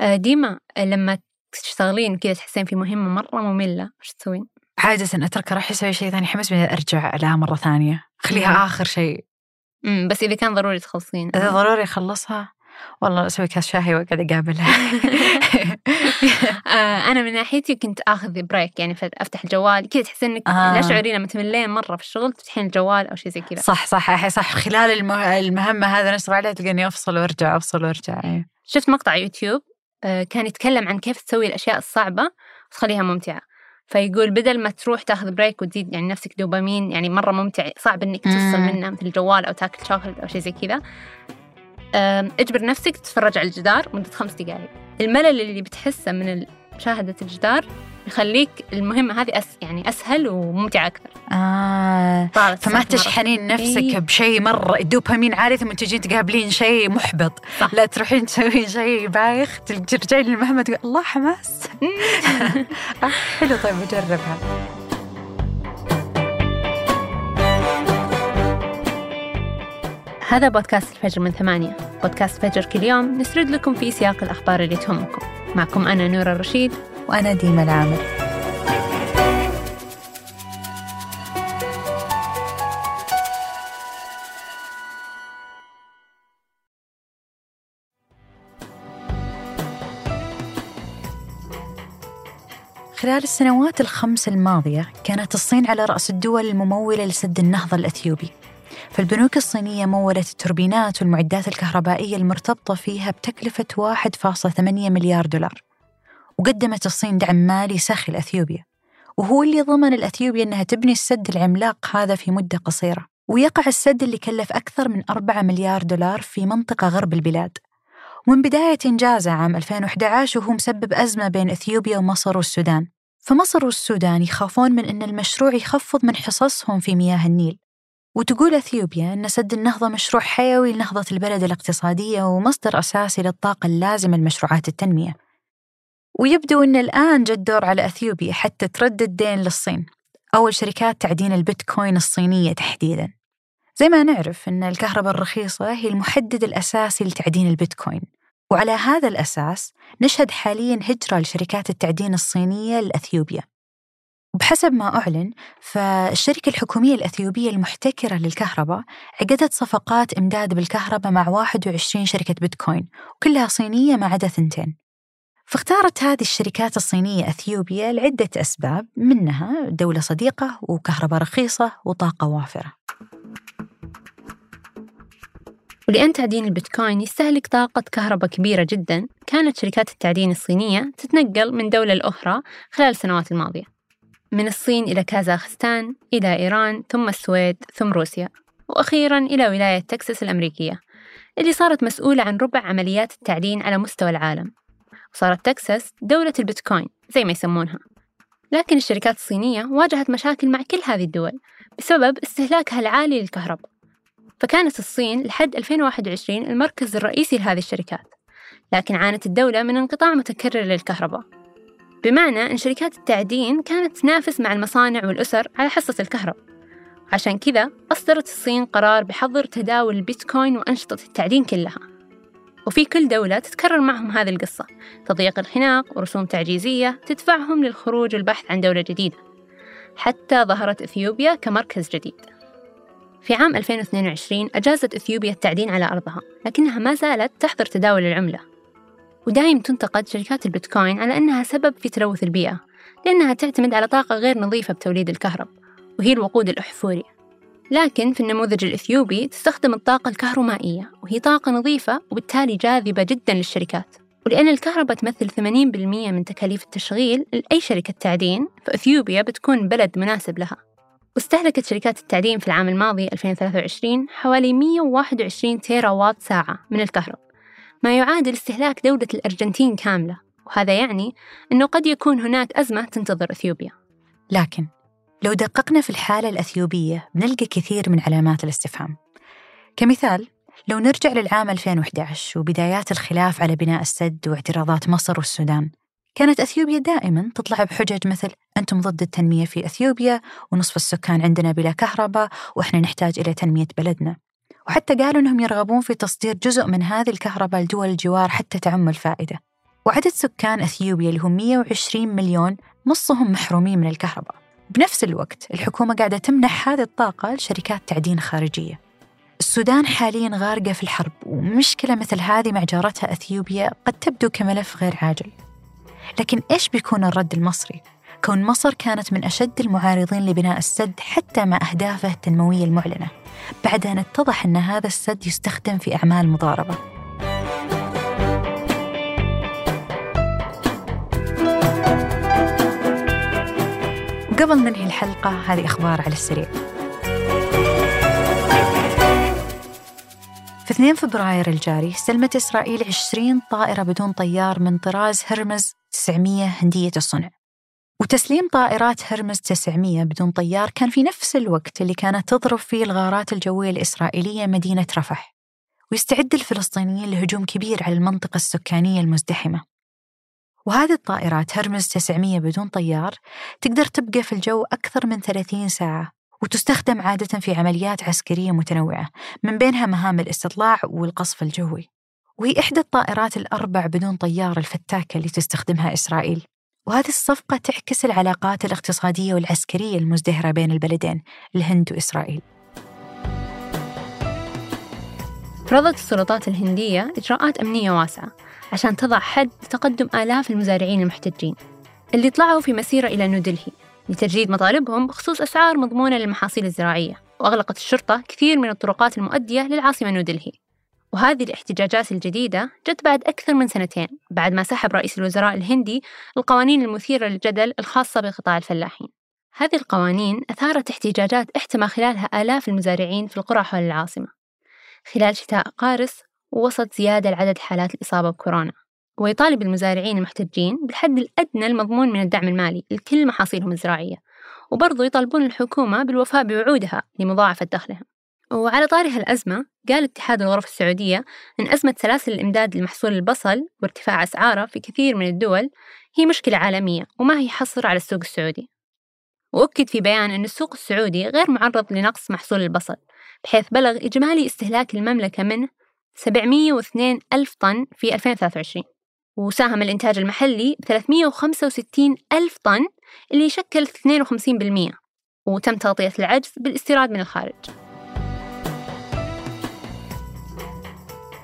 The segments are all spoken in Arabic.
آه، ديما لما تشتغلين كذا تحسين في مهمة مرة مملة. وش تسوين؟ عادة أترك أروح أسوي شيء ثاني حمس أرجع لها مرة ثانية. خليها مم. آخر شيء. أمم، بس إذا كان ضروري تخلصين. إذا ضروري أخلصها والله أسوي كاس شاهي وأقعد أقابلها. آه، أنا من ناحيتي كنت آخذ break يعني فأفتح الجوال. كذا تحس إنك آه. لا شعورين لما تملين مرة في الشغل تفتحين الجوال أو شيء زي كذا. صح صح صح خلال الم- المهمة هذا نشتغل عليها تلقاني أفصل وأرجع أفصل وأرجع إيه. شفت مقطع يوتيوب؟ كان يتكلم عن كيف تسوي الأشياء الصعبة وتخليها ممتعة. فيقول بدل ما تروح تاخذ بريك وتزيد يعني نفسك دوبامين يعني مرة ممتع صعب إنك تفصل. منه مثل الجوال أو تاكل شوكولات أو شيء زي كذا. اجبر نفسك تتفرج على الجدار مدة خمس دقائق الملل اللي بتحسه من مشاهدة الجدار يخليك المهمة هذه أس يعني أسهل وممتعة أكثر. آه. فما. تشحنين نفسك إيه. بشيء مرة. الدوبامين عالي ثم تجين تقابلين شيء محبط. صح. لا تروحين تسوين شيء بايخ ترجعين للمهمة تقول الله حماس. آه، حلو. طيب بجربها هذا بودكاست الفجر من ثمانية. بودكاست فجر كل يوم نسرد لكم في سياق الأخبار اللي تهمكم. معكم أنا نورة الرشيد. وأنا ديما العامر خلال السنوات الخمس الماضية كانت الصين على رأس الدول الممولة لسد النهضة الأثيوبي. فالبنوك الصينية مولت التوربينات والمعدات الكهربائية المرتبطة فيها بتكلفة 1.8 مليار دولار. وقدمت الصين دعم مالي سخي لأثيوبيا. وهو اللي ضمن الأثيوبيا أنها تبني السد العملاق هذا في مدة قصيرة. ويقع السد اللي كلف أكثر من 4 مليار دولار في منطقة غرب البلاد. ومن بداية إنجازه عام 2011 وهو مسبب أزمة بين أثيوبيا ومصر والسودان. فمصر والسودان يخافون من أن المشروع يخفض من حصصهم في مياه النيل. وتقول أثيوبيا أن سد النهضة مشروع حيوي لنهضة البلد الاقتصادية ومصدر أساسي للطاقة اللازمة لمشروعات التنمية. ويبدو أن الآن جاء الدور على أثيوبيا حتى ترد الدين للصين أول شركات تعدين البيتكوين الصينية تحديداً. زي ما نعرف أن الكهرباء الرخيصة هي المحدد الأساسي لتعدين البيتكوين وعلى هذا الأساس نشهد حالياً هجرة لشركات التعدين الصينية لأثيوبيا. وبحسب ما أعلن فالشركة الحكومية الأثيوبية المحتكرة للكهرباء عقدت صفقات إمداد بالكهرباء مع 21 شركة بيتكوين وكلها صينية ما عدا ثنتين. فاختارت هذه الشركات الصينية أثيوبيا لعدة أسباب منها دولة صديقة وكهرباء رخيصة وطاقة وافرة. ولأن تعدين البيتكوين يستهلك طاقة كهرباء كبيرة جدا كانت شركات التعدين الصينية تتنقل من دولة لأخرى خلال السنوات الماضية من الصين إلى كازاخستان إلى إيران ثم السويد ثم روسيا وأخيرا إلى ولاية تكساس الأمريكية اللي صارت مسؤولة عن ربع عمليات التعدين على مستوى العالم. وصارت تكساس دولة البيتكوين زي ما يسمونها. لكن الشركات الصينية واجهت مشاكل مع كل هذه الدول بسبب استهلاكها العالي للكهرباء. فكانت الصين لحد 2021 المركز الرئيسي لهذه الشركات لكن عانت الدولة من انقطاع متكرر للكهرباء. بمعنى أن شركات التعدين كانت تنافس مع المصانع والأسر على حصة الكهرباء. عشان كذا أصدرت الصين قرار بحظر تداول البيتكوين وأنشطة التعدين كلها. وفي كل دولة تتكرر معهم هذه القصة. تضييق الخناق ورسوم تعجيزية تدفعهم للخروج والبحث عن دولة جديدة. حتى ظهرت إثيوبيا كمركز جديد. في عام 2022 أجازت إثيوبيا التعدين على أرضها لكنها ما زالت تحظر تداول العملة. ودايم تنتقد شركات البيتكوين على أنها سبب في تلوث البيئة لأنها تعتمد على طاقة غير نظيفة بتوليد الكهرب وهي الوقود الأحفوري. لكن في النموذج الإثيوبي تستخدم الطاقة الكهرومائية وهي طاقة نظيفة وبالتالي جاذبة جدا للشركات. ولأن الكهرباء تمثل 80% من تكاليف التشغيل لأي شركة تعدين فإثيوبيا بتكون بلد مناسب لها. واستهلكت شركات التعدين في العام الماضي 2023 حوالي 121 تيرا وات ساعة من الكهرباء ما يعادل استهلاك دولة الأرجنتين كاملة. وهذا يعني أنه قد يكون هناك أزمة تنتظر إثيوبيا. لكن لو دققنا في الحالة الأثيوبية بنلقى كثير من علامات الاستفهام. كمثال لو نرجع للعام 2011 وبدايات الخلاف على بناء السد واعتراضات مصر والسودان كانت أثيوبيا دائما تطلع بحجج مثل أنتم ضد التنمية في أثيوبيا ونصف السكان عندنا بلا كهرباء وإحنا نحتاج إلى تنمية بلدنا. وحتى قالوا أنهم يرغبون في تصدير جزء من هذه الكهرباء لدول الجوار حتى تعم الفائدة. وعدد سكان أثيوبيا اللي هم 120 مليون نصهم محرومين من الكهرباء. بنفس الوقت الحكومة قاعدة تمنح هذه الطاقة لشركات تعدين خارجية. السودان حاليا غارقة في الحرب ومشكلة مثل هذه مع جارتها أثيوبيا قد تبدو كملف غير عاجل. لكن إيش بيكون الرد المصري؟ كون مصر كانت من أشد المعارضين لبناء السد حتى مع أهدافه التنموية المعلنة بعد أن اتضح أن هذا السد يستخدم في أعمال مضاربة. قبل ننهي الحلقة هذه أخبار على السريع. في 2 فبراير الجاري استلمت إسرائيل 20 طائرة بدون طيار من طراز هرمز 900 هندية الصنع. وتسليم طائرات هرمز 900 بدون طيار كان في نفس الوقت اللي كانت تضرب فيه الغارات الجوية الإسرائيلية مدينة رفح. ويستعد الفلسطينيين لهجوم كبير على المنطقة السكانية المزدحمة. وهذه الطائرات هرمز 900 بدون طيار تقدر تبقى في الجو أكثر من 30 ساعة وتستخدم عادة في عمليات عسكرية متنوعة من بينها مهام الاستطلاع والقصف الجوي. وهي إحدى الطائرات الأربع بدون طيار الفتاكة اللي تستخدمها إسرائيل. وهذه الصفقة تعكس العلاقات الاقتصادية والعسكرية المزدهرة بين البلدين الهند وإسرائيل. فرضت السلطات الهندية إجراءات أمنية واسعة. عشان تضع حد لتقدم آلاف المزارعين المحتجين اللي طلعوا في مسيرة إلى نيودلهي لتجديد مطالبهم بخصوص أسعار مضمونة للمحاصيل الزراعية وأغلقت الشرطة كثير من الطرقات المؤدية للعاصمة نيودلهي وهذه الاحتجاجات الجديدة جت بعد أكثر من سنتين بعد ما سحب رئيس الوزراء الهندي القوانين المثيرة للجدل الخاصة بقطاع الفلاحين هذه القوانين أثارت احتجاجات احتمى خلالها آلاف المزارعين في القرى حول العاصمة خلال شتاء قارس ووصلت زيادة لعدد حالات الإصابة بكورونا. ويطالب المزارعين المحتجين بالحد الأدنى المضمون من الدعم المالي لكل محاصيلهم الزراعية. وبرضو يطالبون الحكومة بالوفاء بوعودها لمضاعفة دخلهم. وعلى طاري هالأزمة قال اتحاد الغرف السعودية أن أزمة سلاسل الإمداد لمحصول البصل وارتفاع أسعاره في كثير من الدول هي مشكلة عالمية وما هي حصر على السوق السعودي. وأكد في بيان أن السوق السعودي غير معرض لنقص محصول البصل بحيث بلغ إجمالي استهلاك المملكة منه 702 ألف طن في 2023 وساهم الإنتاج المحلي ب 365 ألف طن اللي يشكل 52% وتم تغطية العجز بالاستيراد من الخارج.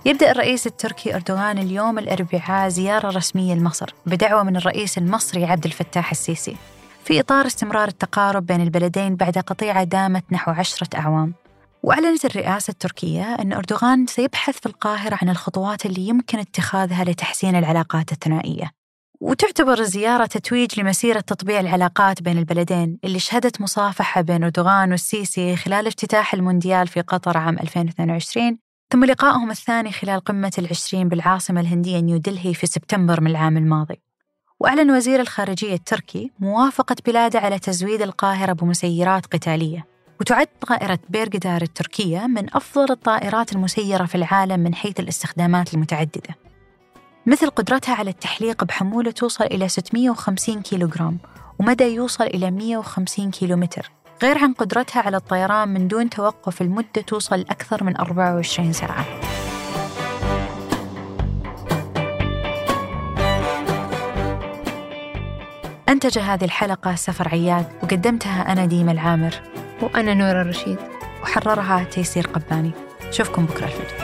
يبدأ الرئيس التركي أردوغان اليوم الأربعاء زيارة رسمية لمصر بدعوة من الرئيس المصري عبد الفتاح السيسي في إطار استمرار التقارب بين البلدين بعد قطيعة دامت نحو عشرة أعوام. وأعلنت الرئاسة التركية أن أردوغان سيبحث في القاهرة عن الخطوات اللي يمكن اتخاذها لتحسين العلاقات الثنائية. وتعتبر الزيارة تتويج لمسيرة تطبيع العلاقات بين البلدين اللي شهدت مصافحة بين أردوغان والسيسي خلال افتتاح المونديال في قطر عام 2022 ثم لقائهم الثاني خلال قمة العشرين بالعاصمة الهندية نيودلهي في سبتمبر من العام الماضي. وأعلن وزير الخارجية التركي موافقة بلاده على تزويد القاهرة بمسيرات قتالية. وتعد طائرة بيرغدار التركية من أفضل الطائرات المسيرة في العالم من حيث الاستخدامات المتعددة مثل قدرتها على التحليق بحمولة توصل إلى 650 كيلوغرام ومدى يوصل إلى 150 كيلومتر غير عن قدرتها على الطيران من دون توقف لمدة توصل لأكثر من 24 ساعة. أنتج هذه الحلقة سفر عياد وقدمتها أنا ديمة العامر. وأنا نور الرشيد وحررها تيسير قباني. شوفكم بكرة الفجر.